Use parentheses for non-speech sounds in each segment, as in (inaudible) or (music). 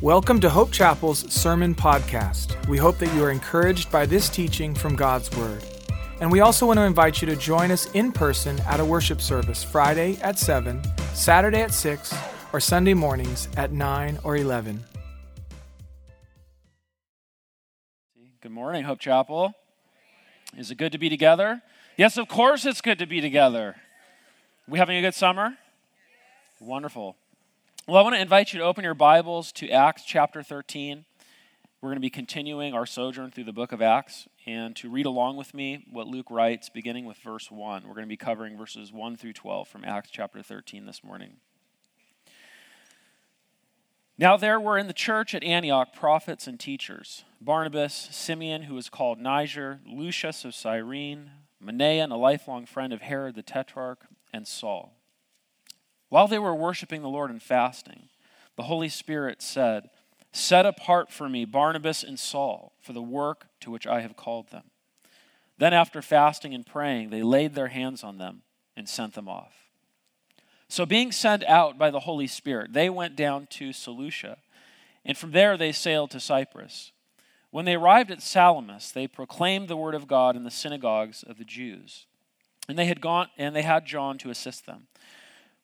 Welcome to Hope Chapel's Sermon Podcast. We hope that you are encouraged by this teaching from God's Word. And we also want to invite you to join us in person at a worship service Friday at 7, Saturday at 6, or Sunday mornings at 9 or 11. Good morning, Hope Chapel. Is it good to be together? Yes, of course it's good to be together. We having a good summer? Wonderful. Well, I want to invite you to open your Bibles to Acts chapter 13. We're going to be continuing our sojourn through the book of Acts and to read along with me what Luke writes, beginning with verse 1. We're going to be covering verses 1 through 12 from Acts chapter 13 this morning. Now there were in the church at Antioch prophets and teachers Barnabas, Simeon, who was called Niger, Lucius of Cyrene, Manaen, a lifelong friend of Herod the Tetrarch, and Saul. While they were worshiping the Lord and fasting, the Holy Spirit said, Set apart for me Barnabas and Saul for the work to which I have called them. Then, after fasting and praying, they laid their hands on them and sent them off. So, being sent out by the Holy Spirit, they went down to Seleucia, and from there they sailed to Cyprus. When they arrived at Salamis, they proclaimed the word of God in the synagogues of the Jews. And they had gone and they had John to assist them.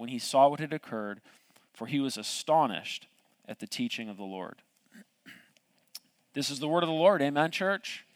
when he saw what had occurred, for he was astonished at the teaching of the Lord. This is the word of the Lord. Amen, church?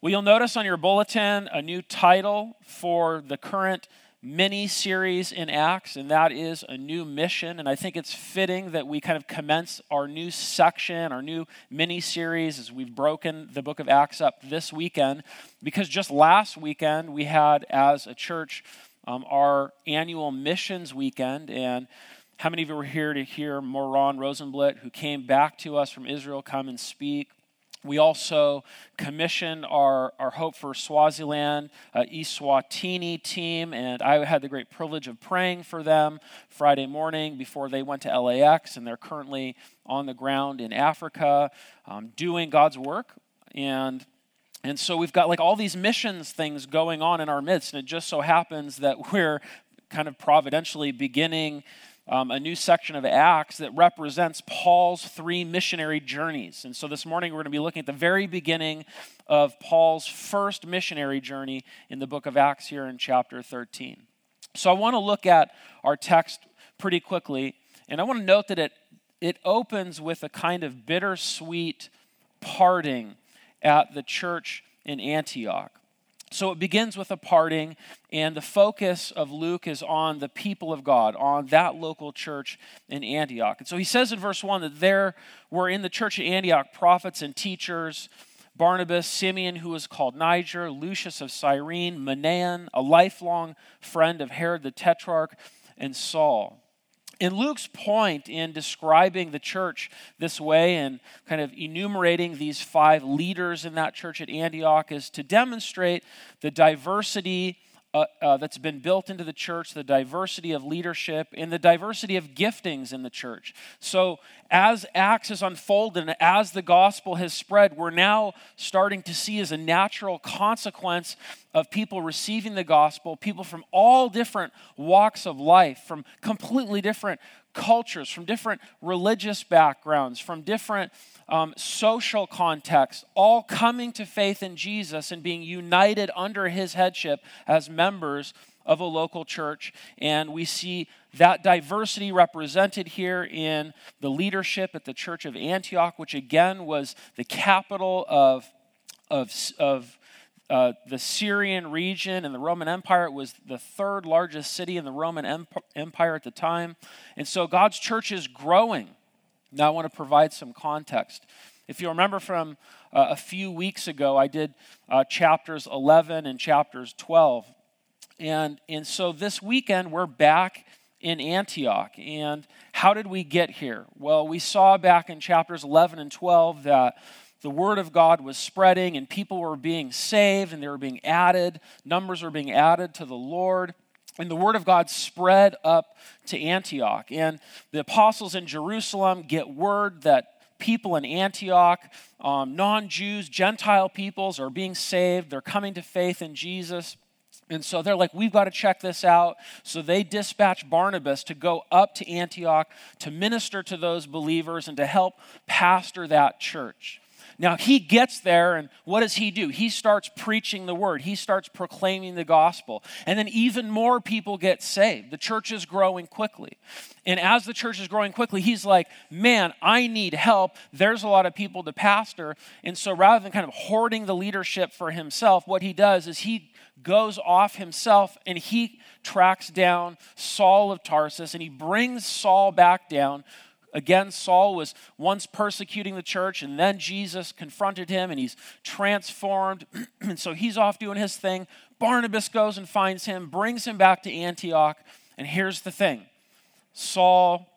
well, you'll notice on your bulletin a new title for the current mini series in Acts, and that is a new mission. And I think it's fitting that we kind of commence our new section, our new mini series, as we've broken the book of Acts up this weekend, because just last weekend we had, as a church, um, our annual missions weekend. And how many of you were here to hear Moran Rosenblit, who came back to us from Israel, come and speak? We also commissioned our, our Hope for Swaziland uh, Eswatini team, and I had the great privilege of praying for them Friday morning before they went to LAX, and they're currently on the ground in Africa um, doing God's work. And and so we've got like all these missions things going on in our midst, and it just so happens that (laughs) we're kind of providentially beginning um, a new section of Acts that represents Paul's three missionary journeys. And so this morning we're going to be looking at the very beginning of Paul's first missionary journey in the book of Acts here in chapter 13. So I want to look at our text pretty quickly, and I want to note that it, it opens with a kind of bittersweet parting at the church in Antioch. So it begins with a parting, and the focus of Luke is on the people of God, on that local church in Antioch. And so he says in verse 1 that there were in the church at Antioch prophets and teachers Barnabas, Simeon, who was called Niger, Lucius of Cyrene, Manaen, a lifelong friend of Herod the Tetrarch, and Saul in Luke's point in describing the church this way and kind of enumerating these five leaders in that church at Antioch is to demonstrate the diversity uh, uh, that's been built into the church, the diversity of leadership, and the diversity of giftings in the church. So, as Acts has unfolded and as the gospel has spread, we're now starting to see as a natural consequence of people receiving the gospel, people from all different walks of life, from completely different cultures, from different religious backgrounds, from different um, social contexts, all coming to faith in Jesus and being united under his headship as members of a local church. And we see that diversity represented here in the leadership at the Church of Antioch, which again was the capital of, of, of uh, the Syrian region and the Roman Empire. It was the third largest city in the Roman Empire at the time. And so God's church is growing. Now, I want to provide some context. If you remember from uh, a few weeks ago, I did uh, chapters 11 and chapters 12. And, and so this weekend, we're back in Antioch. And how did we get here? Well, we saw back in chapters 11 and 12 that the word of God was spreading and people were being saved and they were being added, numbers were being added to the Lord. And the word of God spread up to Antioch. And the apostles in Jerusalem get word that people in Antioch, um, non Jews, Gentile peoples, are being saved. They're coming to faith in Jesus. And so they're like, we've got to check this out. So they dispatch Barnabas to go up to Antioch to minister to those believers and to help pastor that church. Now he gets there, and what does he do? He starts preaching the word, he starts proclaiming the gospel. And then even more people get saved. The church is growing quickly. And as the church is growing quickly, he's like, man, I need help. There's a lot of people to pastor. And so rather than kind of hoarding the leadership for himself, what he does is he goes off himself and he tracks down Saul of Tarsus and he brings Saul back down Again, Saul was once persecuting the church, and then Jesus confronted him, and he's transformed. (clears throat) and so he's off doing his thing. Barnabas goes and finds him, brings him back to Antioch. And here's the thing Saul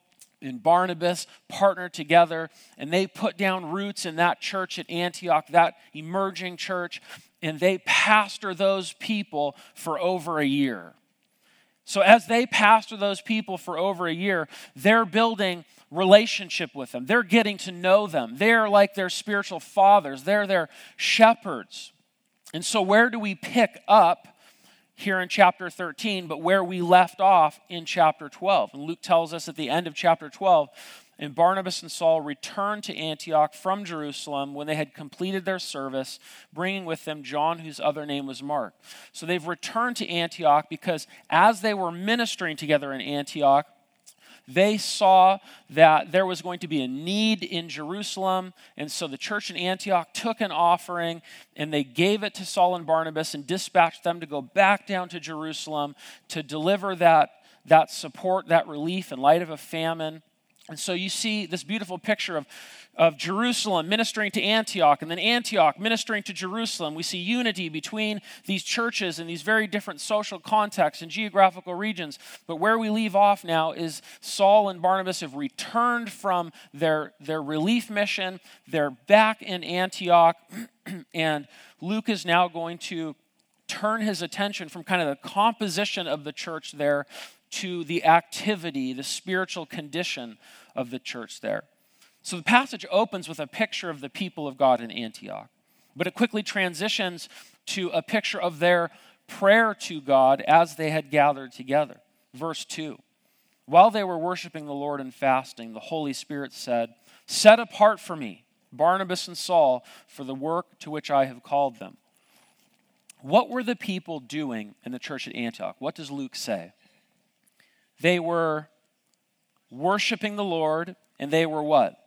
and Barnabas partner together, and they put down roots in that church at Antioch, that emerging church, and they pastor those people for over a year. So, as they pastor those people for over a year, they're building relationship with them. They're getting to know them. They're like their spiritual fathers, they're their shepherds. And so, where do we pick up here in chapter 13, but where we left off in chapter 12? And Luke tells us at the end of chapter 12 and Barnabas and Saul returned to Antioch from Jerusalem when they had completed their service, bringing with them John, whose other name was Mark. So they've returned to Antioch because as they were ministering together in Antioch, they saw that there was going to be a need in Jerusalem. And so the church in Antioch took an offering and they gave it to Saul and Barnabas and dispatched them to go back down to Jerusalem to deliver that, that support, that relief in light of a famine. And so you see this beautiful picture of, of Jerusalem ministering to Antioch, and then Antioch ministering to Jerusalem. We see unity between these churches in these very different social contexts and geographical regions. But where we leave off now is Saul and Barnabas have returned from their, their relief mission. They're back in Antioch, (clears throat) and Luke is now going to turn his attention from kind of the composition of the church there to the activity, the spiritual condition of the church there. So the passage opens with a picture of the people of God in Antioch, but it quickly transitions to a picture of their prayer to God as they had gathered together. Verse 2 While they were worshiping the Lord and fasting, the Holy Spirit said, Set apart for me Barnabas and Saul for the work to which I have called them. What were the people doing in the church at Antioch? What does Luke say? They were worshiping the Lord, and they were what?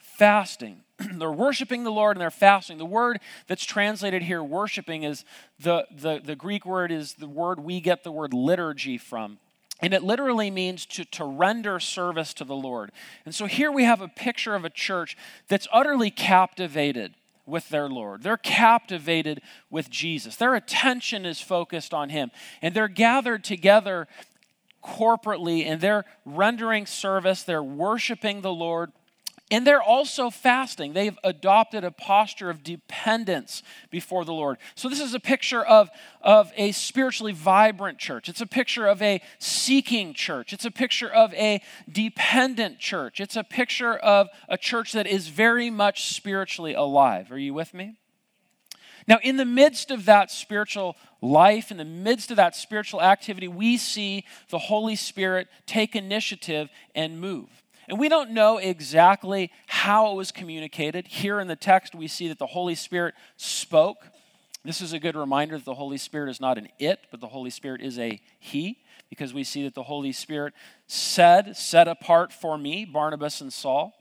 Fasting. (clears throat) they're worshiping the Lord and they're fasting. The word that's translated here, worshiping, is the, the, the Greek word is the word we get the word liturgy from. And it literally means to, to render service to the Lord. And so here we have a picture of a church that's utterly captivated with their Lord. They're captivated with Jesus. Their attention is focused on Him. And they're gathered together corporately and they're rendering service, they're worshiping the Lord. And they're also fasting. They've adopted a posture of dependence before the Lord. So, this is a picture of, of a spiritually vibrant church. It's a picture of a seeking church. It's a picture of a dependent church. It's a picture of a church that is very much spiritually alive. Are you with me? Now, in the midst of that spiritual life, in the midst of that spiritual activity, we see the Holy Spirit take initiative and move. And we don't know exactly how it was communicated. Here in the text, we see that the Holy Spirit spoke. This is a good reminder that the Holy Spirit is not an it, but the Holy Spirit is a he, because we see that the Holy Spirit said, set apart for me, Barnabas and Saul.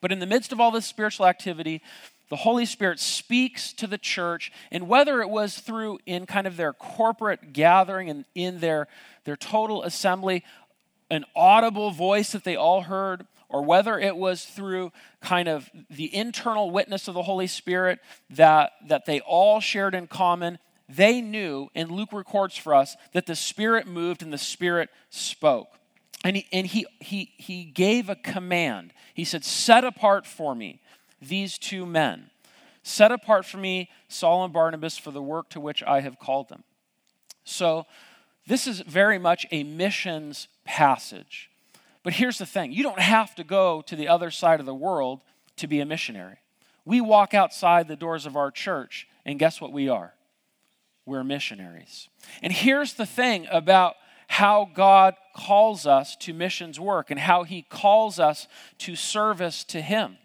But in the midst of all this spiritual activity, the Holy Spirit speaks to the church, and whether it was through in kind of their corporate gathering and in their, their total assembly, an audible voice that they all heard, or whether it was through kind of the internal witness of the Holy Spirit that, that they all shared in common, they knew, and Luke records for us, that the Spirit moved and the Spirit spoke. And he, and he, he, he gave a command. He said, Set apart for me these two men. Set apart for me Saul and Barnabas for the work to which I have called them. So, this is very much a missions passage. But here's the thing you don't have to go to the other side of the world to be a missionary. We walk outside the doors of our church, and guess what we are? We're missionaries. And here's the thing about how God calls us to missions work and how He calls us to service to Him.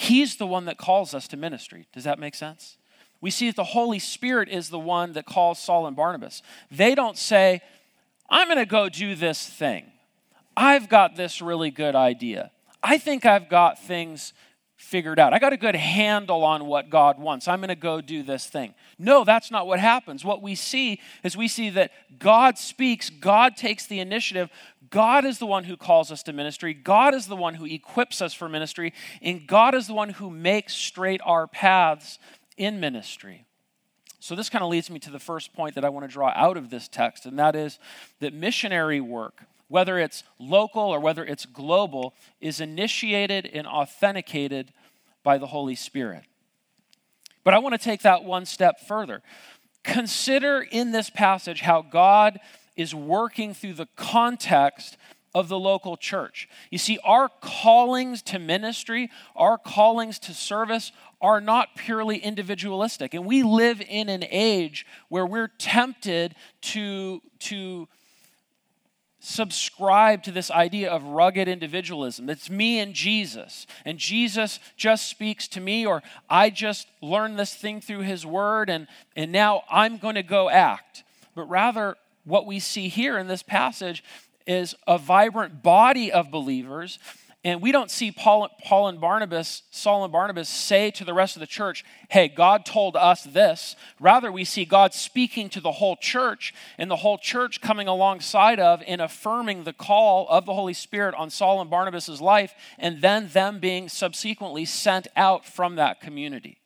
He's the one that calls us to ministry. Does that make sense? We see that the Holy Spirit is the one that calls Saul and Barnabas. They don't say, I'm going to go do this thing. I've got this really good idea. I think I've got things figured out. I got a good handle on what God wants. I'm going to go do this thing. No, that's not what happens. What we see is we see that God speaks, God takes the initiative. God is the one who calls us to ministry. God is the one who equips us for ministry. And God is the one who makes straight our paths in ministry. So, this kind of leads me to the first point that I want to draw out of this text, and that is that missionary work whether it's local or whether it's global, is initiated and authenticated by the Holy Spirit. But I want to take that one step further. Consider in this passage how God is working through the context of the local church. You see, our callings to ministry, our callings to service are not purely individualistic. And we live in an age where we're tempted to, to subscribe to this idea of rugged individualism. It's me and Jesus, and Jesus just speaks to me, or I just learned this thing through his word, and, and now I'm going to go act. But rather, what we see here in this passage is a vibrant body of believers and we don't see Paul, Paul and Barnabas, Saul and Barnabas say to the rest of the church, hey, God told us this. Rather, we see God speaking to the whole church and the whole church coming alongside of and affirming the call of the Holy Spirit on Saul and Barnabas' life, and then them being subsequently sent out from that community.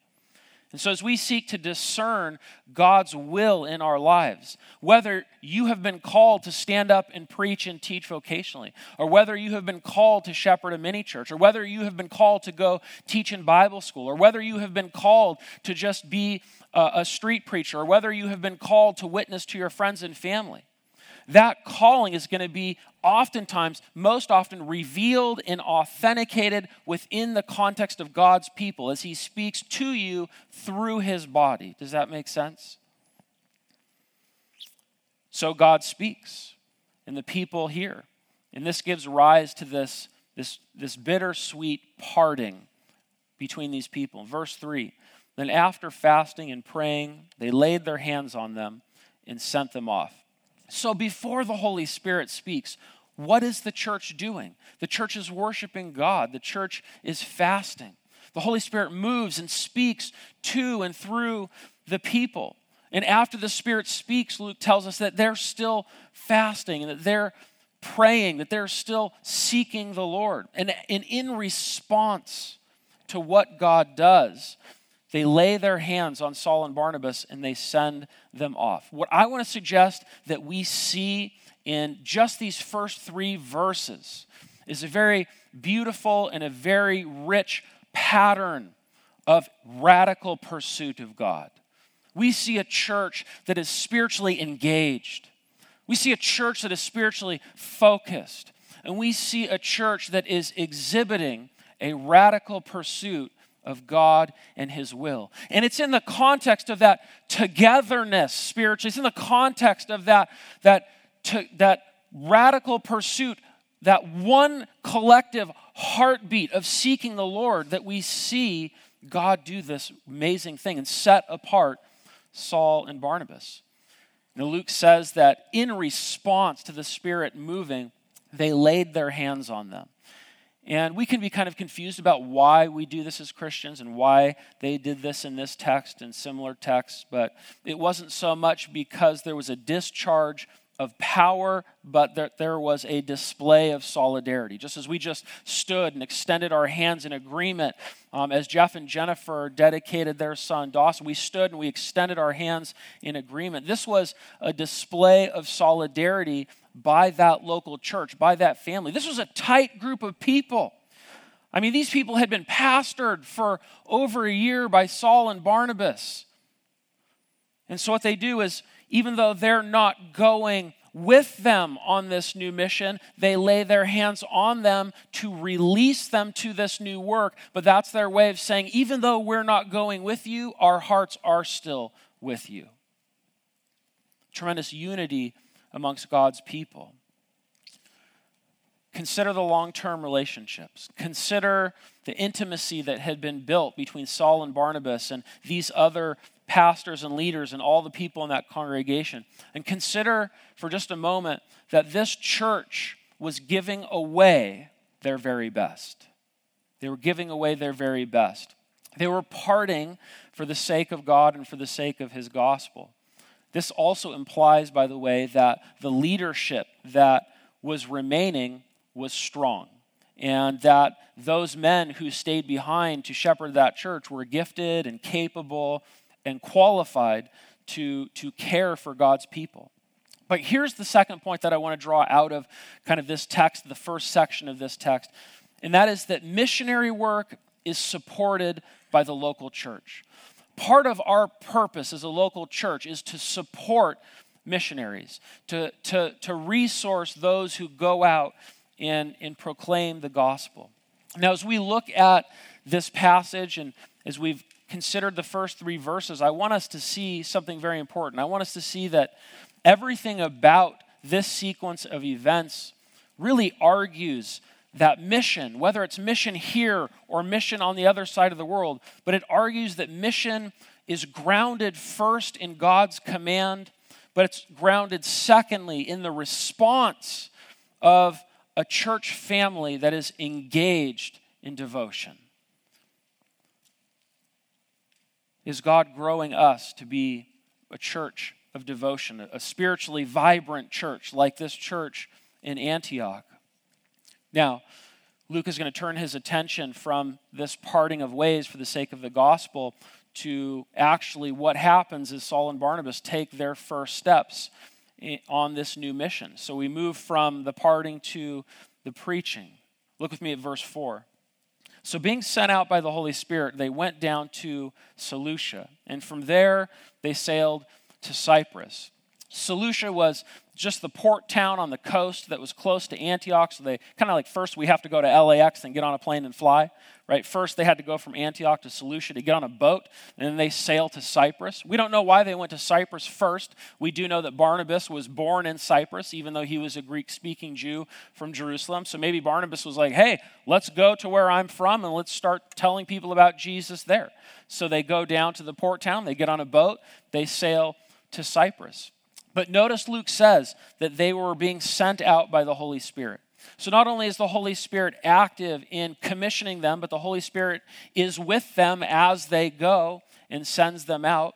And so, as we seek to discern God's will in our lives, whether you have been called to stand up and preach and teach vocationally, or whether you have been called to shepherd a mini church, or whether you have been called to go teach in Bible school, or whether you have been called to just be a, a street preacher, or whether you have been called to witness to your friends and family, that calling is going to be oftentimes, most often, revealed and authenticated within the context of God's people as He speaks to you through His body. Does that make sense? So God speaks, and the people hear. And this gives rise to this, this, this bittersweet parting between these people. Verse 3 Then after fasting and praying, they laid their hands on them and sent them off. So before the Holy Spirit speaks, what is the church doing? The church is worshiping God, the church is fasting. The Holy Spirit moves and speaks to and through the people. And after the Spirit speaks, Luke tells us that they're still fasting and that they're praying, that they're still seeking the Lord. And, and in response to what God does, they lay their hands on Saul and Barnabas and they send them off. What I want to suggest that we see in just these first three verses is a very beautiful and a very rich pattern of radical pursuit of God. We see a church that is spiritually engaged. We see a church that is spiritually focused. And we see a church that is exhibiting a radical pursuit of God and His will. And it's in the context of that togetherness spiritually, it's in the context of that, that, to, that radical pursuit, that one collective heartbeat of seeking the Lord that we see God do this amazing thing and set apart Saul and Barnabas. Now, Luke says that in response to the Spirit moving, they laid their hands on them. And we can be kind of confused about why we do this as Christians and why they did this in this text and similar texts, but it wasn't so much because there was a discharge of power, but that there was a display of solidarity. Just as we just stood and extended our hands in agreement um, as Jeff and Jennifer dedicated their son Dawson, we stood and we extended our hands in agreement. This was a display of solidarity by that local church, by that family. This was a tight group of people. I mean, these people had been pastored for over a year by Saul and Barnabas. And so, what they do is even though they're not going with them on this new mission, they lay their hands on them to release them to this new work. But that's their way of saying, even though we're not going with you, our hearts are still with you. Tremendous unity amongst God's people. Consider the long term relationships. Consider the intimacy that had been built between Saul and Barnabas and these other pastors and leaders and all the people in that congregation. And consider for just a moment that this church was giving away their very best. They were giving away their very best. They were parting for the sake of God and for the sake of His gospel. This also implies, by the way, that the leadership that was remaining was strong and that those men who stayed behind to shepherd that church were gifted and capable and qualified to, to care for God's people. But here's the second point that I want to draw out of kind of this text, the first section of this text, and that is that missionary work is supported by the local church. Part of our purpose as a local church is to support missionaries, to, to, to resource those who go out and, and proclaim the gospel. Now, as we look at this passage and as we've considered the first three verses, I want us to see something very important. I want us to see that everything about this sequence of events really argues that mission, whether it's mission here or mission on the other side of the world, but it argues that mission is grounded first in God's command, but it's grounded secondly in the response of a church family that is engaged in devotion. Is God growing us to be a church of devotion, a spiritually vibrant church like this church in Antioch? Now, Luke is going to turn his attention from this parting of ways for the sake of the gospel to actually what happens as Saul and Barnabas take their first steps on this new mission. So we move from the parting to the preaching. Look with me at verse 4. So, being sent out by the Holy Spirit, they went down to Seleucia, and from there they sailed to Cyprus. Seleucia was just the port town on the coast that was close to Antioch. So they kind of like first we have to go to LAX and get on a plane and fly, right? First they had to go from Antioch to Seleucia to get on a boat, and then they sail to Cyprus. We don't know why they went to Cyprus first. We do know that Barnabas was born in Cyprus, even though he was a Greek speaking Jew from Jerusalem. So maybe Barnabas was like, hey, let's go to where I'm from and let's start telling people about Jesus there. So they go down to the port town, they get on a boat, they sail to Cyprus. But notice Luke says that they were being sent out by the Holy Spirit. So not only is the Holy Spirit active in commissioning them, but the Holy Spirit is with them as they go and sends them out.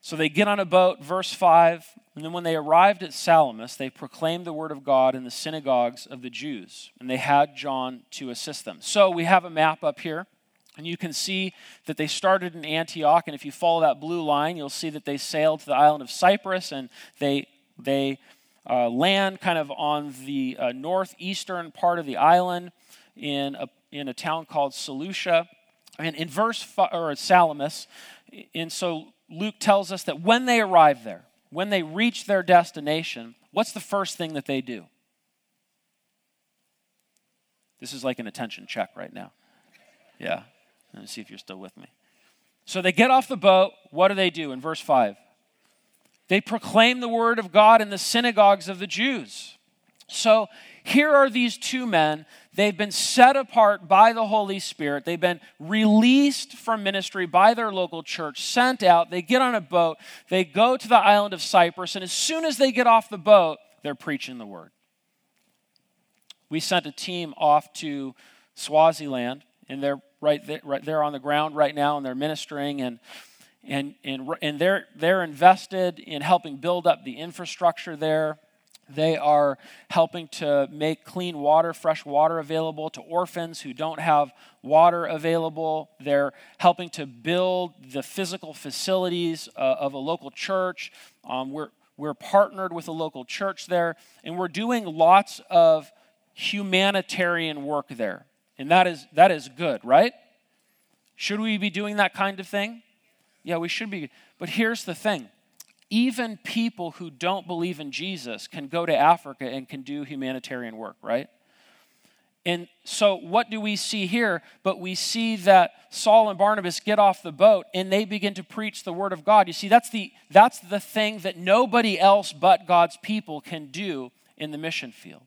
So they get on a boat, verse 5, and then when they arrived at Salamis, they proclaimed the word of God in the synagogues of the Jews, and they had John to assist them. So we have a map up here. And you can see that they started in Antioch, and if you follow that blue line, you'll see that they sailed to the island of Cyprus, and they they uh, land kind of on the uh, northeastern part of the island in a in a town called Seleucia, and in verse five, or Salamis, and so Luke tells us that when they arrive there, when they reach their destination, what's the first thing that they do? This is like an attention check right now. Yeah. Let me see if you're still with me. So they get off the boat. What do they do in verse 5? They proclaim the word of God in the synagogues of the Jews. So Here are these two men. They've been set apart by the Holy Spirit. They've been released from ministry by their local church, sent out. They get on a boat. They go to the island of Cyprus. And as soon as they get off the boat, they're preaching the word. We sent a team off to Swaziland, and they're right there, right there on the ground right now, and they're ministering. And and, and, and they're, they're invested in helping build up the infrastructure there. They are helping to make clean water, fresh water available to orphans who don't have water available. They're helping to build the physical facilities uh, of a local church. Um, we're, we're partnered with a local church there, and we're doing lots of humanitarian work there. And that is, that is good, right? Should we be doing that kind of thing? Yeah, we should be. But here's the thing even people who don't believe in Jesus can go to Africa and can do humanitarian work, right? And so, what do we see here? But we see that Saul and Barnabas get off the boat and they begin to preach the word of God. You see, that's the, that's the thing that nobody else but God's people can do in the mission field.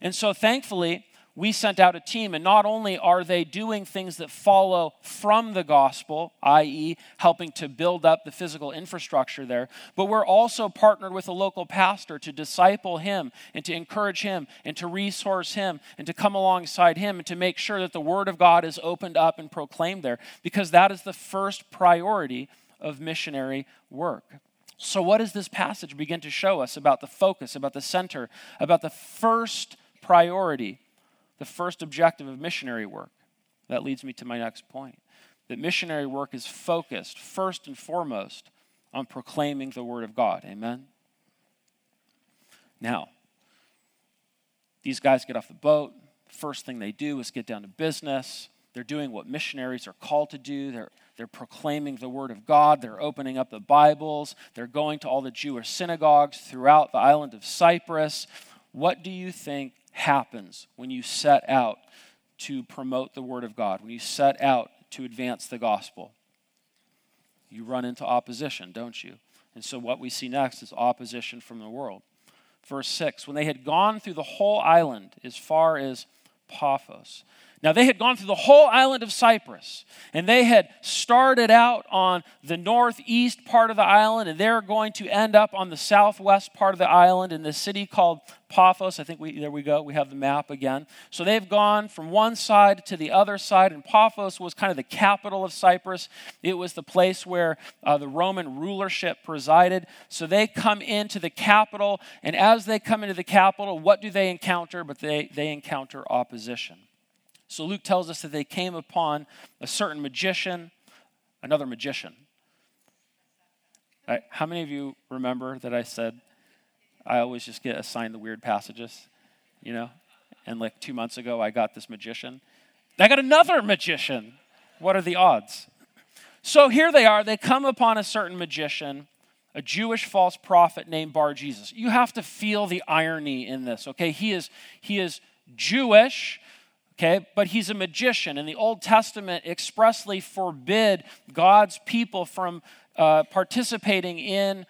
And so, thankfully, we sent out a team, and not only are they doing things that follow from the gospel, i.e., helping to build up the physical infrastructure there, but we're also partnered with a local pastor to disciple him and to encourage him and to resource him and to come alongside him and to make sure that the word of God is opened up and proclaimed there, because that is the first priority of missionary work. So, what does this passage begin to show us about the focus, about the center, about the first priority? The first objective of missionary work. That leads me to my next point that missionary work is focused first and foremost on proclaiming the Word of God. Amen? Now, these guys get off the boat. First thing they do is get down to business. They're doing what missionaries are called to do. They're, they're proclaiming the Word of God. They're opening up the Bibles. They're going to all the Jewish synagogues throughout the island of Cyprus. What do you think happens when you set out to promote the Word of God, when you set out to advance the gospel. You run into opposition, don't you? And so, what we see next is opposition from the world. Verse 6 When they had gone through the whole island as far as Paphos, now, they had gone through the whole island of Cyprus, and they had started out on the northeast part of the island, and they're going to end up on the southwest part of the island in the city called Paphos. I think we, there we go, we have the map again. So they've gone from one side to the other side, and Paphos was kind of the capital of Cyprus. It was the place where uh, the Roman rulership presided. So they come into the capital, and as they come into the capital, what do they encounter? But they, they encounter opposition. So Luke tells us that they came upon a certain magician, another magician. how many of you remember that I said I always just get assigned the weird passages, you know? And like two months ago, I got this magician. I got another magician. What are the odds? So here they are. They come upon a certain magician, a Jewish false prophet named Bar Jesus. You have to feel the irony in this, okay? He is, he is Jewish, okay? But he's a magician and the old testament expressly forbid god's people from uh, participating in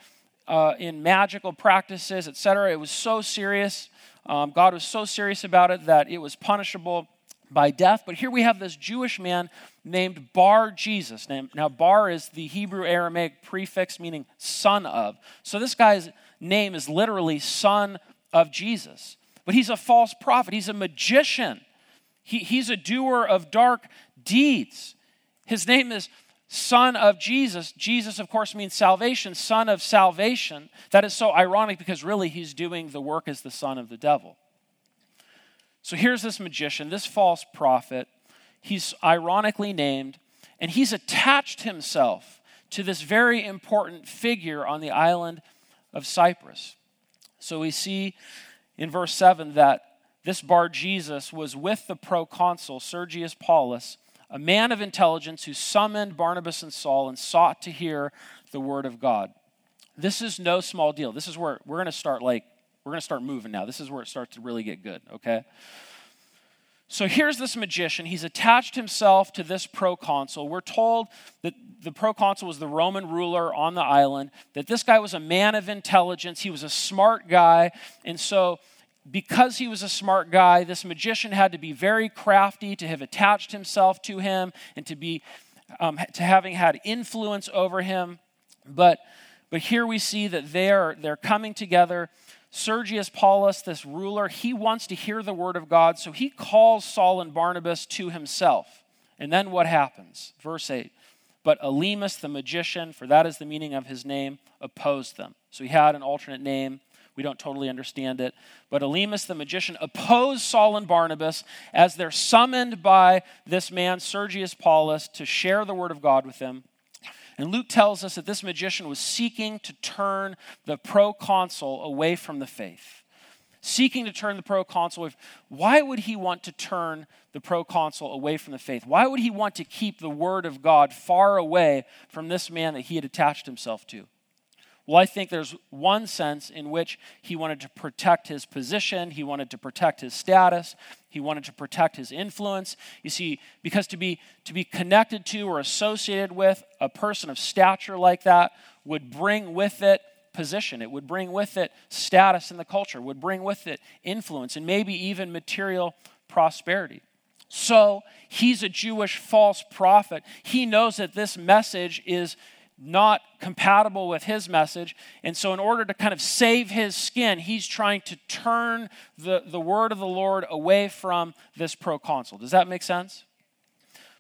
uh, in magical practices etc it was so serious um, god was so serious about it that it was punishable by death. But here we have this jewish man named bar jesus. Now bar is the hebrew aramaic prefix meaning son of. So this guy's name is literally son of jesus. But he's a false prophet. He's a magician he, he's a doer of dark deeds. His name is Son of Jesus. Jesus, of course, means salvation, Son of salvation. That is so ironic because really he's doing the work as the son of the devil. So here's this magician, this false prophet. He's ironically named, and he's attached himself to this very important figure on the island of Cyprus. So we see in verse 7 that this bar Jesus was with the proconsul Sergius Paulus, a man of intelligence who summoned Barnabas and Saul and sought to hear the word of God. This is no small deal. This is where we're going to start like we're going to start moving now. This is where it starts to really get good, okay? So here's this magician. He's attached himself to this proconsul. We're told that the proconsul was the Roman ruler on the island, that this guy was a man of intelligence. He was a smart guy. And so because he was a smart guy, this magician had to be very crafty to have attached himself to him and to be um, to having had influence over him. But but here we see that they're they're coming together. Sergius Paulus, this ruler, he wants to hear the word of God, so he calls Saul and Barnabas to himself. And then what happens? Verse 8. But Elymas the magician, for that is the meaning of his name, opposed them. So he had an alternate name. We don't totally understand it. But Elymas the magician opposed Saul and Barnabas as they're summoned by this man, Sergius Paulus, to share the word of God with them. And Luke tells us that this magician was seeking to turn the proconsul away from the faith. Seeking to turn the proconsul away. Why would he want to turn the proconsul away from the faith? Why would he want to keep the word of God far away from this man that he had attached himself to? Well, I think there's one sense in which he wanted to protect his position, he wanted to protect his status, he wanted to protect his influence. You see, because to be to be connected to or associated with a person of stature like that would bring with it position. It would bring with it status in the culture, would bring with it influence and maybe even material prosperity. So, he's a Jewish false prophet. He knows that this message is not compatible with his message. And so, in order to kind of save his skin, he's trying to turn the, the word of the Lord away from this proconsul. Does that make sense?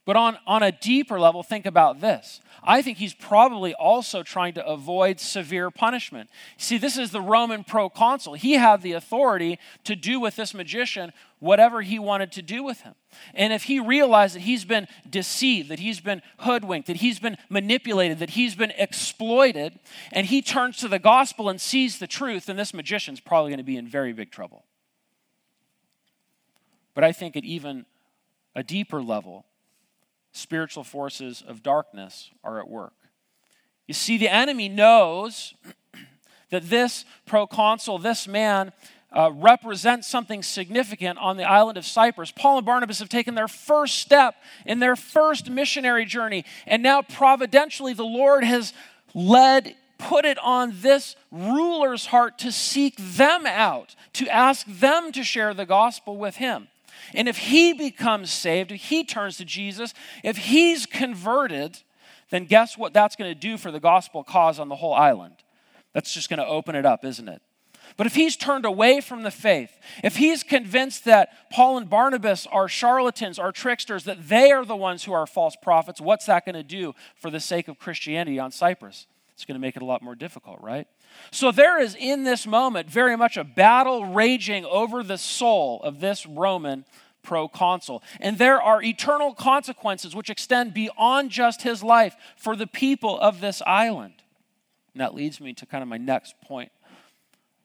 But on, on a deeper level, think about this. I think he's probably also trying to avoid severe punishment. See, this is the Roman proconsul. He had the authority to do with this magician whatever he wanted to do with him. And if he realized that he's been deceived, that he's been hoodwinked, that he's been manipulated, that he's been exploited, and he turns to the gospel and sees the truth, then this magician's probably going to be in very big trouble. But I think at even a deeper level, spiritual forces of darkness are at work. You see, the enemy knows (clears throat) that this proconsul, this man, uh, represents something significant on the island of Cyprus. Paul and Barnabas have taken their first step in their first missionary journey, and now providentially the Lord has led, put it on this ruler's heart to seek them out, to ask them to share the gospel with him. And if he becomes saved, if he turns to Jesus, if he's converted, then guess what that's going to do for the gospel cause on the whole island? That's just going to open it up, isn't it? But if he's turned away from the faith, if he's convinced that Paul and Barnabas are charlatans, are tricksters, that they are the ones who are false prophets, what's that going to do for the sake of Christianity on Cyprus? It's going to make it a lot more difficult, right? So there is in this moment very much a battle raging over the soul of this Roman proconsul. And there are eternal consequences which extend beyond just his life for the people of this island. And that leads me to kind of my next point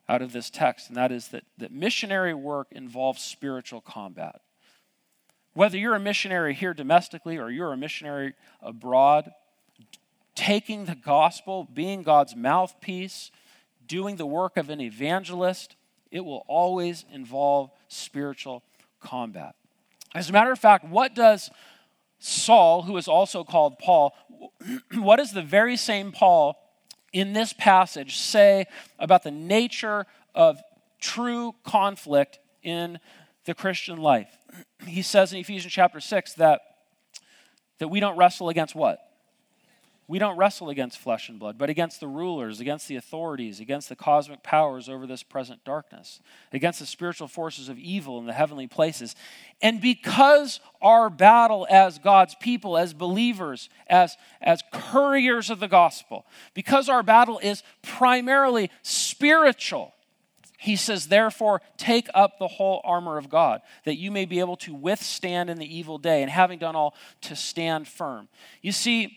out of this text, and that is that, that missionary work involves spiritual combat. Whether you're a missionary here domestically or you're a missionary abroad, taking the gospel, being God's mouthpiece, doing the work of an evangelist, it will always involve spiritual combat. As a matter of fact, what does Saul, who is also called Paul, (clears throat) what does the very same Paul in this passage say about the nature of true conflict in the Christian life? (clears throat) He says in Ephesians chapter 6 that, that we don't wrestle against what? We don't wrestle against flesh and blood, but against the rulers, against the authorities, against the cosmic powers over this present darkness, against the spiritual forces of evil in the heavenly places. And because our battle as God's people, as believers, as, as couriers of the gospel, because our battle is primarily spiritual, he says, therefore, take up the whole armor of God, that you may be able to withstand in the evil day, and having done all, to stand firm. You see,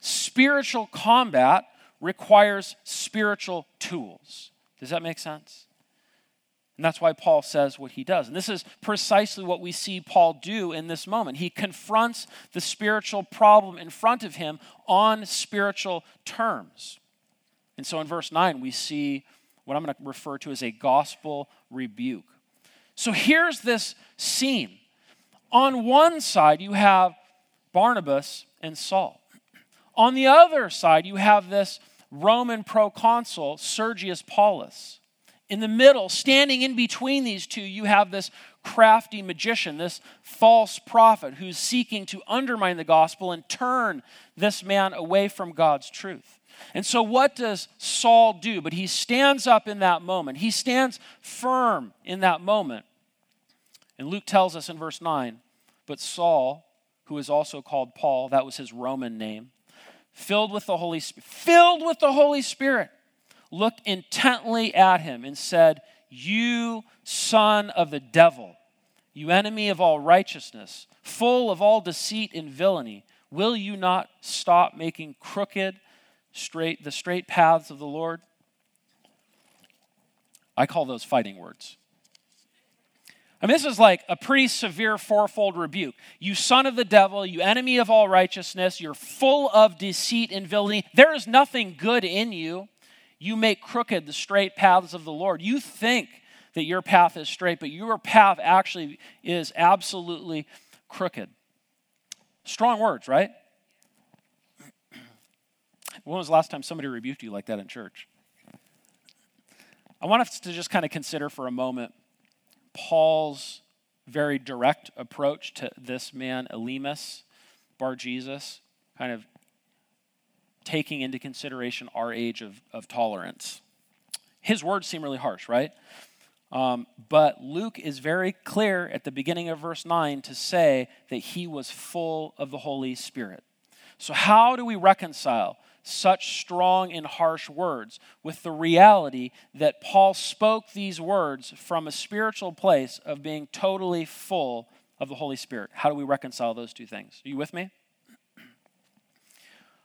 spiritual combat requires spiritual tools. Does that make sense? And that's why Paul says what he does. And this is precisely what we see Paul do in this moment. He confronts the spiritual problem in front of him on spiritual terms. And so in verse 9, we see what I'm going to refer to as a gospel rebuke. So here's this scene. On one side, you have Barnabas and Saul. On the other side, you have this Roman proconsul, Sergius Paulus. in the middle, standing in between these two, you have this crafty magician, this false prophet who's seeking to undermine the gospel and turn this man away from God's truth. And so, what does Saul do? But he stands up in that moment. He stands firm in that moment. And Luke tells us in verse 9, but Saul, who is also called Paul, that was his Roman name, filled with the Holy Spirit, filled with the Holy Spirit, looked intently at him and said, You son of the devil, you enemy of all righteousness, full of all deceit and villainy, will you not stop making crooked straight the straight paths of the Lord? I call those fighting words. I mean, this is like a pretty severe fourfold rebuke. You son of the devil, you enemy of all righteousness, you're full of deceit and villainy. There is nothing good in you. You make crooked the straight paths of the Lord. You think that your path is straight, but your path actually is absolutely crooked. Strong words, right? (clears throat) When was the last time somebody rebuked you like that in church? I want us to just kind of consider for a moment Paul's very direct approach to this man, Elymas, Bar Jesus, kind of taking into consideration our age of, of tolerance. His words seem really harsh, right? Um, but Luke is very clear at the beginning of verse 9 to say that he was full of the Holy Spirit. So, how do we reconcile such strong and harsh words with the reality that Paul spoke these words from a spiritual place of being totally full of the Holy Spirit. How do we reconcile those two things? Are you with me?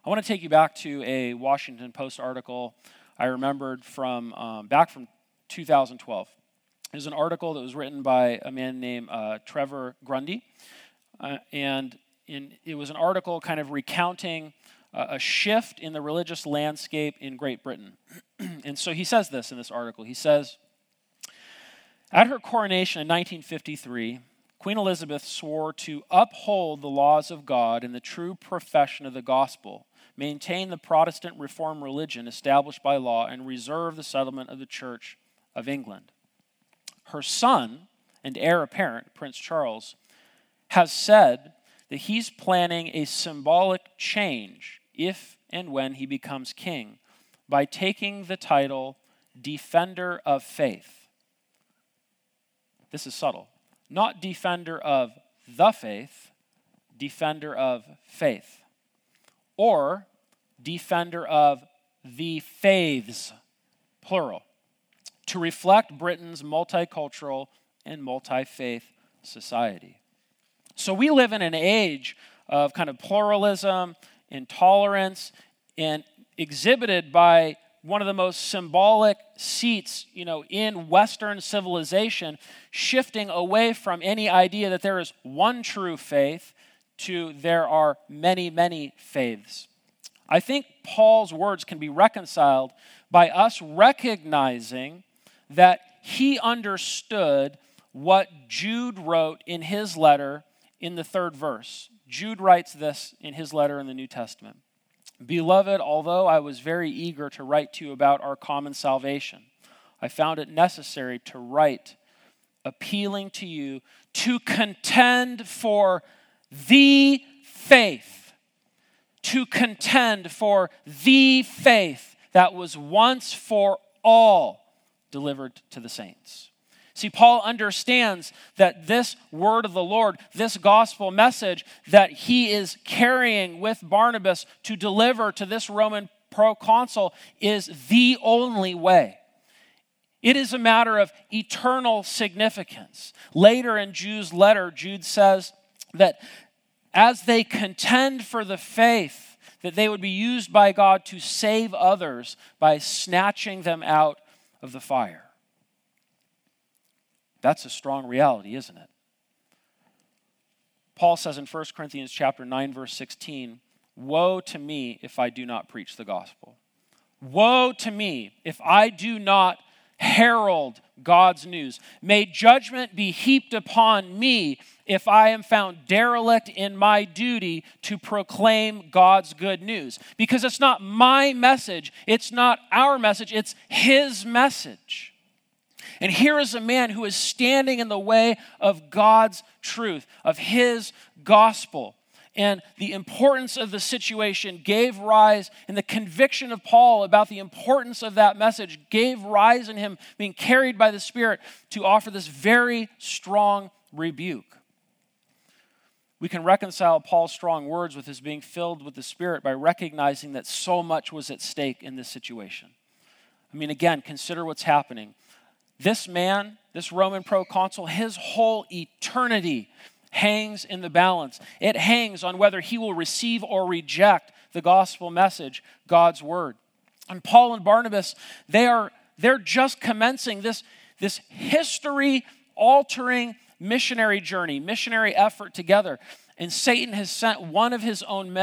I want to take you back to a Washington Post article I remembered from um, back from 2012. It was an article that was written by a man named uh, Trevor Grundy, uh, and in, it was an article kind of recounting a shift in the religious landscape in Great Britain. (clears throat) and so he says this in this article. He says, At her coronation in 1953, Queen Elizabeth swore to uphold the laws of God and the true profession of the gospel, maintain the Protestant reform religion established by law, and reserve the settlement of the Church of England. Her son and heir apparent, Prince Charles, has said that he's planning a symbolic change if and when he becomes king by taking the title Defender of Faith. This is subtle. Not defender of the faith, defender of faith. Or defender of the faiths, plural, to reflect Britain's multicultural and multi faith society. So we live in an age of kind of pluralism intolerance, and exhibited by one of the most symbolic seats, you know, in Western civilization, shifting away from any idea that there is one true faith to there are many, many faiths. I think Paul's words can be reconciled by us recognizing that he understood what Jude wrote in his letter in the third verse. Jude writes this in his letter in the New Testament Beloved, although I was very eager to write to you about our common salvation, I found it necessary to write appealing to you to contend for the faith, to contend for the faith that was once for all delivered to the saints. See, Paul understands that this word of the Lord, this gospel message that he is carrying with Barnabas to deliver to this Roman proconsul is the only way. It is a matter of eternal significance. Later in Jude's letter, Jude says that as they contend for the faith, that they would be used by God to save others by snatching them out of the fire. That's a strong reality, isn't it? Paul says in 1 Corinthians chapter 9 verse 16, "Woe to me if I do not preach the gospel. Woe to me if I do not herald God's news. May judgment be heaped upon me if I am found derelict in my duty to proclaim God's good news. Because it's not my message, it's not our message, it's His message. And here is a man who is standing in the way of God's truth, of his gospel. And the importance of the situation gave rise, and the conviction of Paul about the importance of that message gave rise in him being carried by the Spirit to offer this very strong rebuke. We can reconcile Paul's strong words with his being filled with the Spirit by recognizing that so much was at stake in this situation. I mean, again, consider what's happening. This man, this Roman proconsul, his whole eternity hangs in the balance. It hangs on whether he will receive or reject the gospel message, God's word. And Paul and Barnabas, they are they're just commencing this, this history altering missionary journey, missionary effort together. And Satan has sent one of his own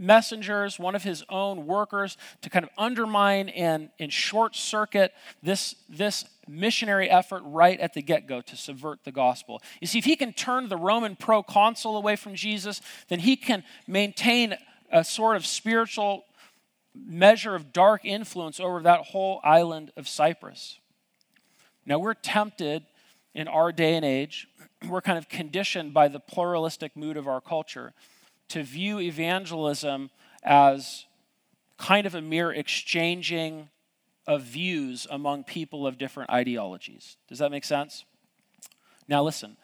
messengers, one of his own workers, to kind of undermine and, and short circuit this, this missionary effort right at the get go to subvert the gospel. You see, if he can turn the Roman proconsul away from Jesus, then he can maintain a sort of spiritual measure of dark influence over that whole island of Cyprus. Now, we're tempted in our day and age, (clears throat) we're kind of conditioned by the pluralistic mood of our culture to view evangelism as kind of a mere exchanging of views among people of different ideologies. Does that make sense? Now, listen,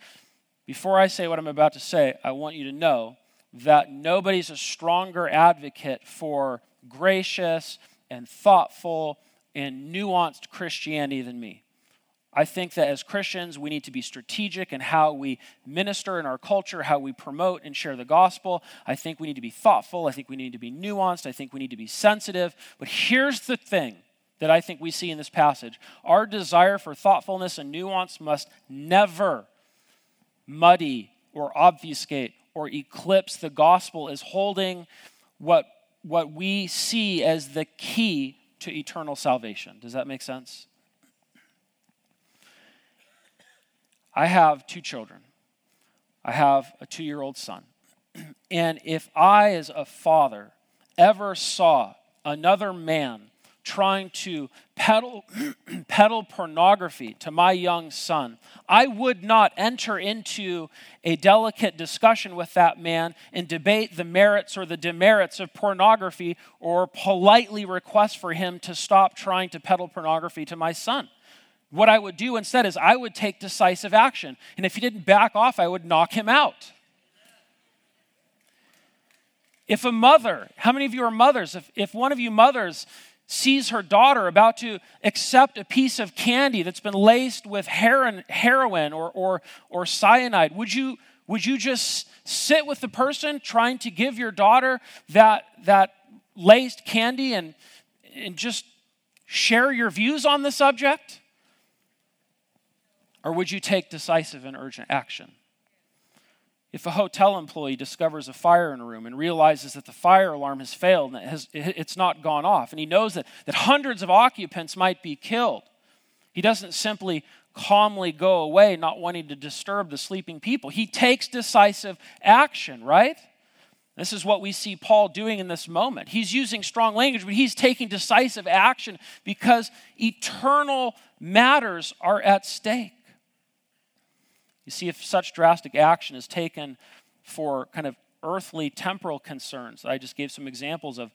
before I say what I'm about to say, I want you to know that nobody's a stronger advocate for gracious and thoughtful and nuanced Christianity than me. I think that as Christians, we need to be strategic in how we minister in our culture, how we promote and share the gospel. I think we need to be thoughtful. I think we need to be nuanced. I think we need to be sensitive. But here's the thing that I think we see in this passage our desire for thoughtfulness and nuance must never muddy or obfuscate or eclipse the gospel as holding what, what we see as the key to eternal salvation. Does that make sense? I have two children. I have a two year old son. (clears throat) And if I, as a father, ever saw another man trying to peddle, (clears throat) peddle pornography to my young son, I would not enter into a delicate discussion with that man and debate the merits or the demerits of pornography or politely request for him to stop trying to peddle pornography to my son. What I would do instead is I would take decisive action. And if he didn't back off, I would knock him out. If a mother, how many of you are mothers? If, if one of you mothers sees her daughter about to accept a piece of candy that's been laced with heroin, or, or, or cyanide, would you, would you just sit with the person trying to give your daughter that, that laced candy and, and just share your views on the subject? Or would you take decisive and urgent action? If a hotel employee discovers a fire in a room and realizes that the fire alarm has failed and it has, it's not gone off, and he knows that, that hundreds of occupants might be killed, he doesn't simply calmly go away, not wanting to disturb the sleeping people. He takes decisive action, right? This is what we see Paul doing in this moment. He's using strong language, but he's taking decisive action because eternal matters are at stake. You see, if such drastic action is taken for kind of earthly, temporal concerns, I just gave some examples of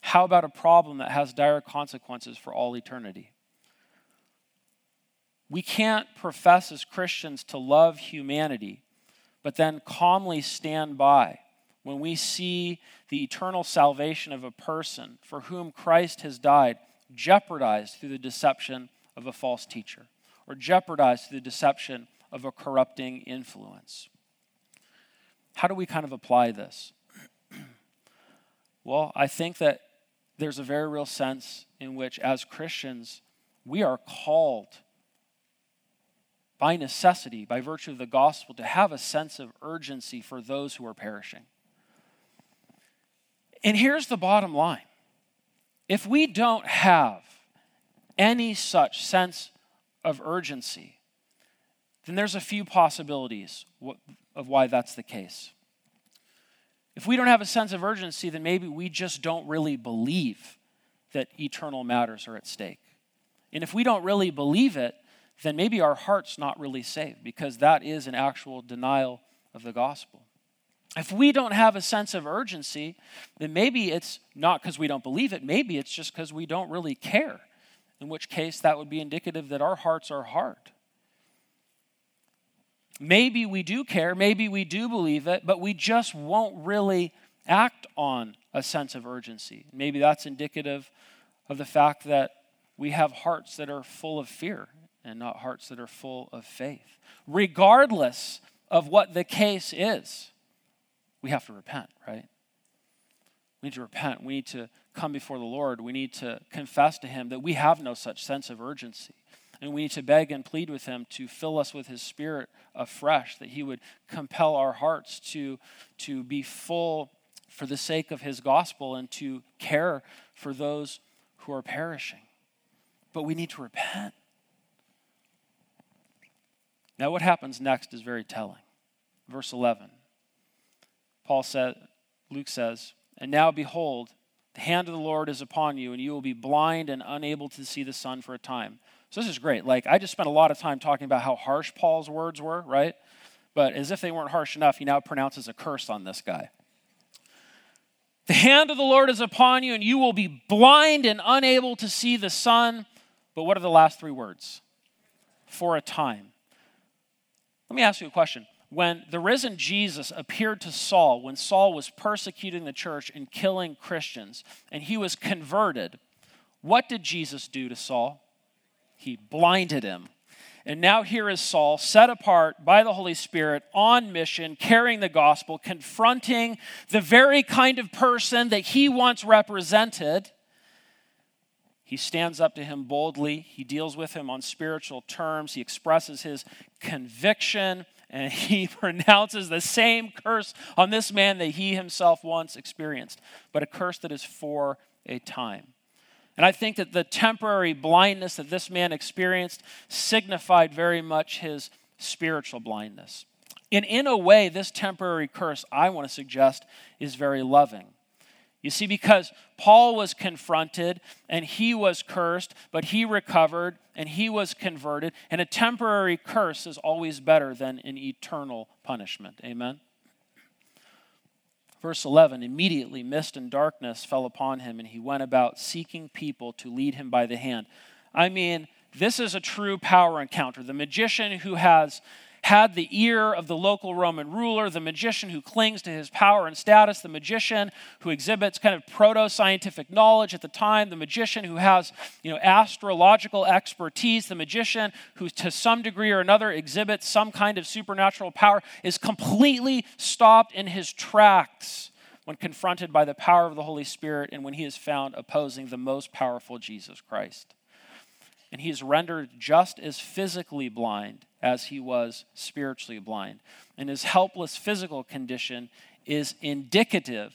how about a problem that has dire consequences for all eternity? We can't profess as Christians to love humanity, but then calmly stand by when we see the eternal salvation of a person for whom Christ has died jeopardized through the deception of a false teacher or jeopardized through the deception of a corrupting influence. How do we kind of apply this? (clears throat) well, I think that there's a very real sense in which, as Christians, we are called by necessity, by virtue of the gospel, to have a sense of urgency for those who are perishing. And here's the bottom line if we don't have any such sense of urgency, then there's a few possibilities of why that's the case. If we don't have a sense of urgency, then maybe we just don't really believe that eternal matters are at stake. And if we don't really believe it, then maybe our heart's not really saved because that is an actual denial of the gospel. If we don't have a sense of urgency, then maybe it's not because we don't believe it, maybe it's just because we don't really care, in which case that would be indicative that our hearts are hard. Maybe we do care, maybe we do believe it, but we just won't really act on a sense of urgency. Maybe that's indicative of the fact that we have hearts that are full of fear and not hearts that are full of faith. Regardless of what the case is, we have to repent, right? We need to repent. We need to come before the Lord. We need to confess to Him that we have no such sense of urgency. And we need to beg and plead with Him to fill us with His Spirit afresh, that He would compel our hearts to, to be full for the sake of His gospel and to care for those who are perishing. But we need to repent. Now, what happens next is very telling. Verse 11. Paul said, Luke says, And now behold, the hand of the Lord is upon you, and you will be blind and unable to see the sun for a time. So this is great. Like, I just spent a lot of time talking about how harsh Paul's words were, right? But as if they weren't harsh enough, he now pronounces a curse on this guy. The hand of the Lord is upon you, and you will be blind and unable to see the sun. But what are the last three words? For a time. Let me ask you a question when the risen Jesus appeared to Saul, when Saul was persecuting the church and killing Christians, and he was converted, what did Jesus do to Saul? He blinded him. And now here is Saul, set apart by the Holy Spirit, on mission, carrying the gospel, confronting the very kind of person that he once represented. He stands up to him boldly. He deals with him on spiritual terms. He expresses his conviction and (laughs) he pronounces the same curse on this man that he himself once experienced, but a curse that is for a time. And I think that the temporary blindness that this man experienced signified very much his spiritual blindness. And in a way, this temporary curse, I want to suggest, is very loving. You see, because Paul was confronted and he was cursed, but he recovered and he was converted, and a temporary curse is always better than an eternal punishment. Amen? Verse 11 Immediately mist and darkness fell upon him, and he went about seeking people to lead him by the hand. I mean, this is a true power encounter. The magician who has had the ear of the local Roman ruler, the magician who clings to his power and status, the magician who exhibits kind of proto scientific knowledge at the time, the magician who has you know, astrological expertise, the magician who, to some degree or another, exhibits some kind of supernatural power, is completely stopped in his tracks when confronted by the power of the Holy Spirit and when he is found opposing the most powerful Jesus Christ. And he is rendered just as physically blind as he was spiritually blind. And his helpless physical condition is indicative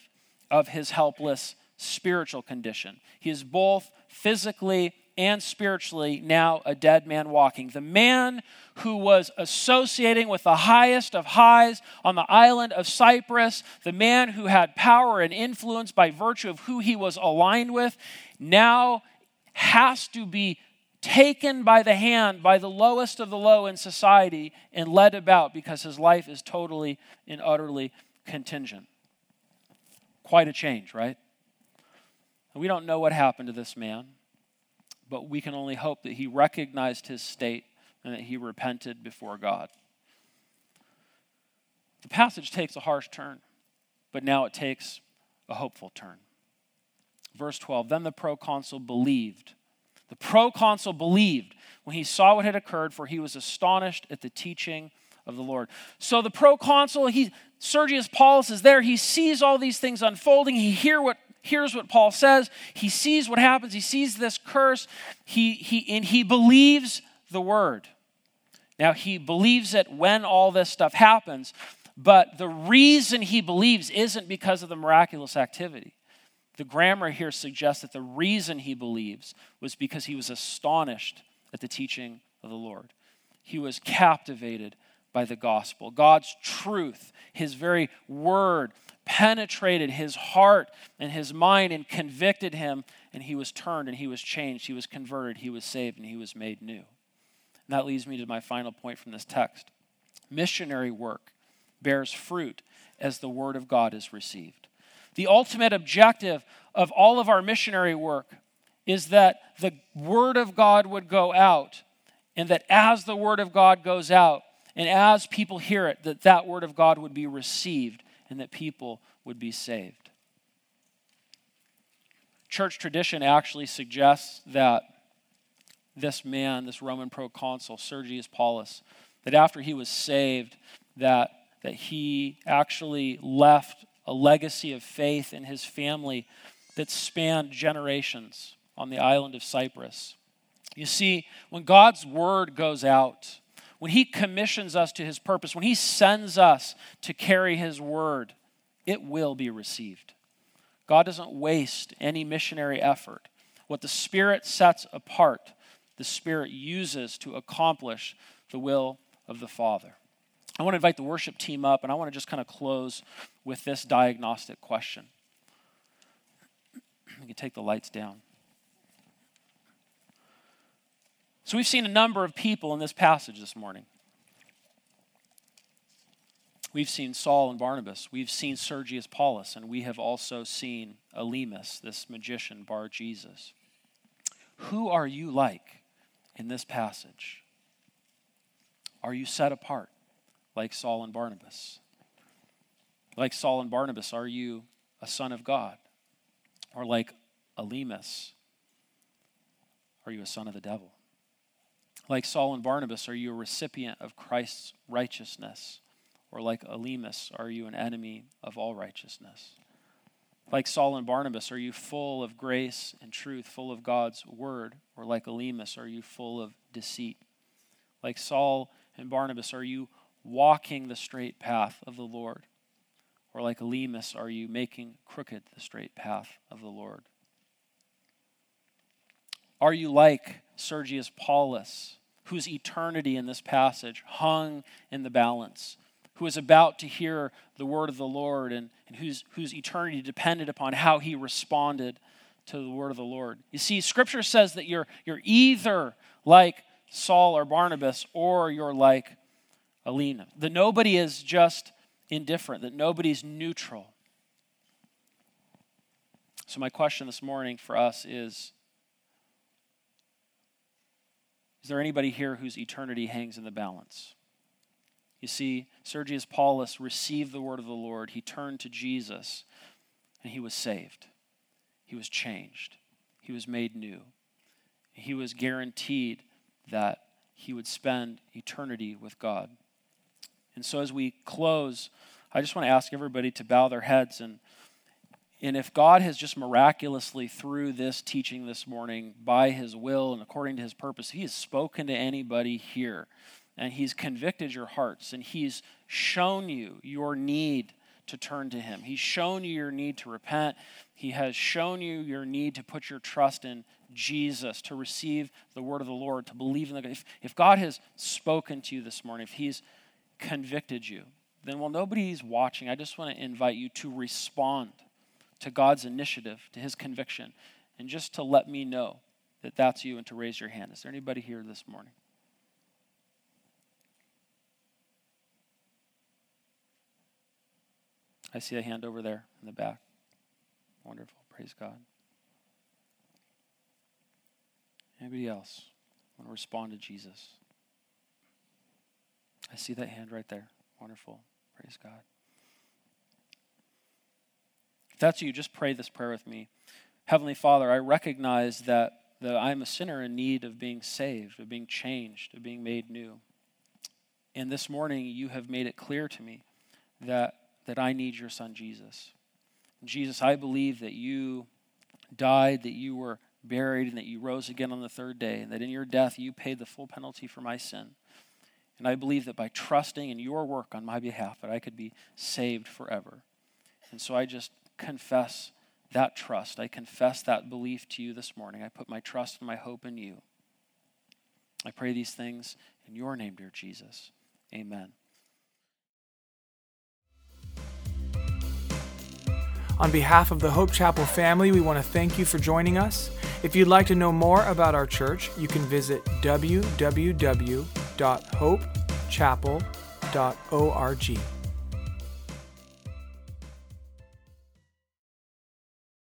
of his helpless spiritual condition. He is both physically and spiritually now a dead man walking. The man who was associating with the highest of highs on the island of Cyprus, the man who had power and influence by virtue of who he was aligned with, now has to be taken by the hand by the lowest of the low in society and led about because his life is totally and utterly contingent. Quite a change, right? We don't know what happened to this man, but we can only hope that he recognized his state and that he repented before God. The passage takes a harsh turn, but now it takes a hopeful turn. Verse 12 Then the proconsul believed the proconsul believed when he saw what had occurred, for he was astonished at the teaching of the Lord. So the proconsul, he Sergius Paulus is there. He sees all these things unfolding. He hear what hears what Paul says. He sees what happens. He sees this curse. He, he, and he believes the word. Now, he believes it when all this stuff happens, but the reason he believes isn't because of the miraculous activity. The grammar here suggests that the reason he believes was because he was astonished at the teaching of the Lord. He was captivated by the gospel. God's truth, his very word, penetrated his heart and his mind and convicted him, and he was turned and he was changed. He was converted, he was saved, and he was made new. And that leads me to my final point from this text. Missionary work bears fruit as the word of God is received. The ultimate objective of all of our missionary work is that the word of God would go out, and that as the word of God goes out, and as people hear it, that that word of God would be received and that people would be saved. Church tradition actually suggests that this man, this Roman proconsul, Sergius Paulus, that after he was saved, that, that he actually left a legacy of faith in his family that spanned generations on the island of Cyprus. You see, when God's word goes out, when he commissions us to his purpose, when he sends us to carry his word, it will be received. God doesn't waste any missionary effort. What the Spirit sets apart, the Spirit uses to accomplish the will of the Father. I want to invite the worship team up, and I want to just kind of close with this diagnostic question. We can take the lights down. So, we've seen a number of people in this passage this morning. We've seen Saul and Barnabas. We've seen Sergius Paulus, and we have also seen Elymas, this magician, Bar Jesus. Who are you like in this passage? Are you set apart like Saul and Barnabas? Like Saul and Barnabas, are you a son of God? Or like Elymas, are you a son of the devil? Like Saul and Barnabas, are you a recipient of Christ's righteousness? Or like Elymas, are you an enemy of all righteousness? Like Saul and Barnabas, are you full of grace and truth, full of God's word? Or like Elymas, are you full of deceit? Like Saul and Barnabas, are you walking the straight path of the Lord? Or like Elymas, are you making crooked the straight path of the Lord? Are you like Sergius Paulus, whose eternity in this passage hung in the balance, who is about to hear the word of the Lord and, and whose, whose eternity depended upon how he responded to the word of the Lord? You see, Scripture says that you're, you're either like Saul or Barnabas or you're like Alina. That nobody is just indifferent, that nobody's neutral. So, my question this morning for us is Is there anybody here whose eternity hangs in the balance? You see, Sergius Paulus received the word of the Lord. He turned to Jesus and he was saved. He was changed. He was made new. He was guaranteed that he would spend eternity with God. And so, as we close, I just want to ask everybody to bow their heads. And and if God has just miraculously, through this teaching this morning, by his will and according to his purpose, he has spoken to anybody here. And he's convicted your hearts. And he's shown you your need to turn to him, he's shown you your need to repent, he has shown you your need to put your trust in Jesus, to receive the word of the Lord, to believe in the if, if God has spoken to you this morning, if he's convicted you, then while nobody's watching, I just want to invite you to respond to God's initiative, to his conviction, and just to let me know that that's you and to raise your hand. Is there anybody here this morning? I see a hand over there in the back. Wonderful. Praise God. Anybody else want to respond to Jesus? I see that hand right there. Wonderful. Praise God. If that's you, just pray this prayer with me. Heavenly Father, I recognize that, that I'm a sinner in need of being saved, of being changed, of being made new. And this morning, you have made it clear to me that, that I need your son, Jesus. Jesus, I believe that you died, that you were buried, and that you rose again on the third day, and that in your death you paid the full penalty for my sin. And I believe that by trusting in your work on my behalf, that I could be saved forever. And so I just confess that trust. I confess that belief to you this morning. I put my trust and my hope in you. I pray these things in your name, dear Jesus. Amen. On behalf of the Hope Chapel family, we want to thank you for joining us. If you'd like to know more about our church, you can visit www.hopechapel.org.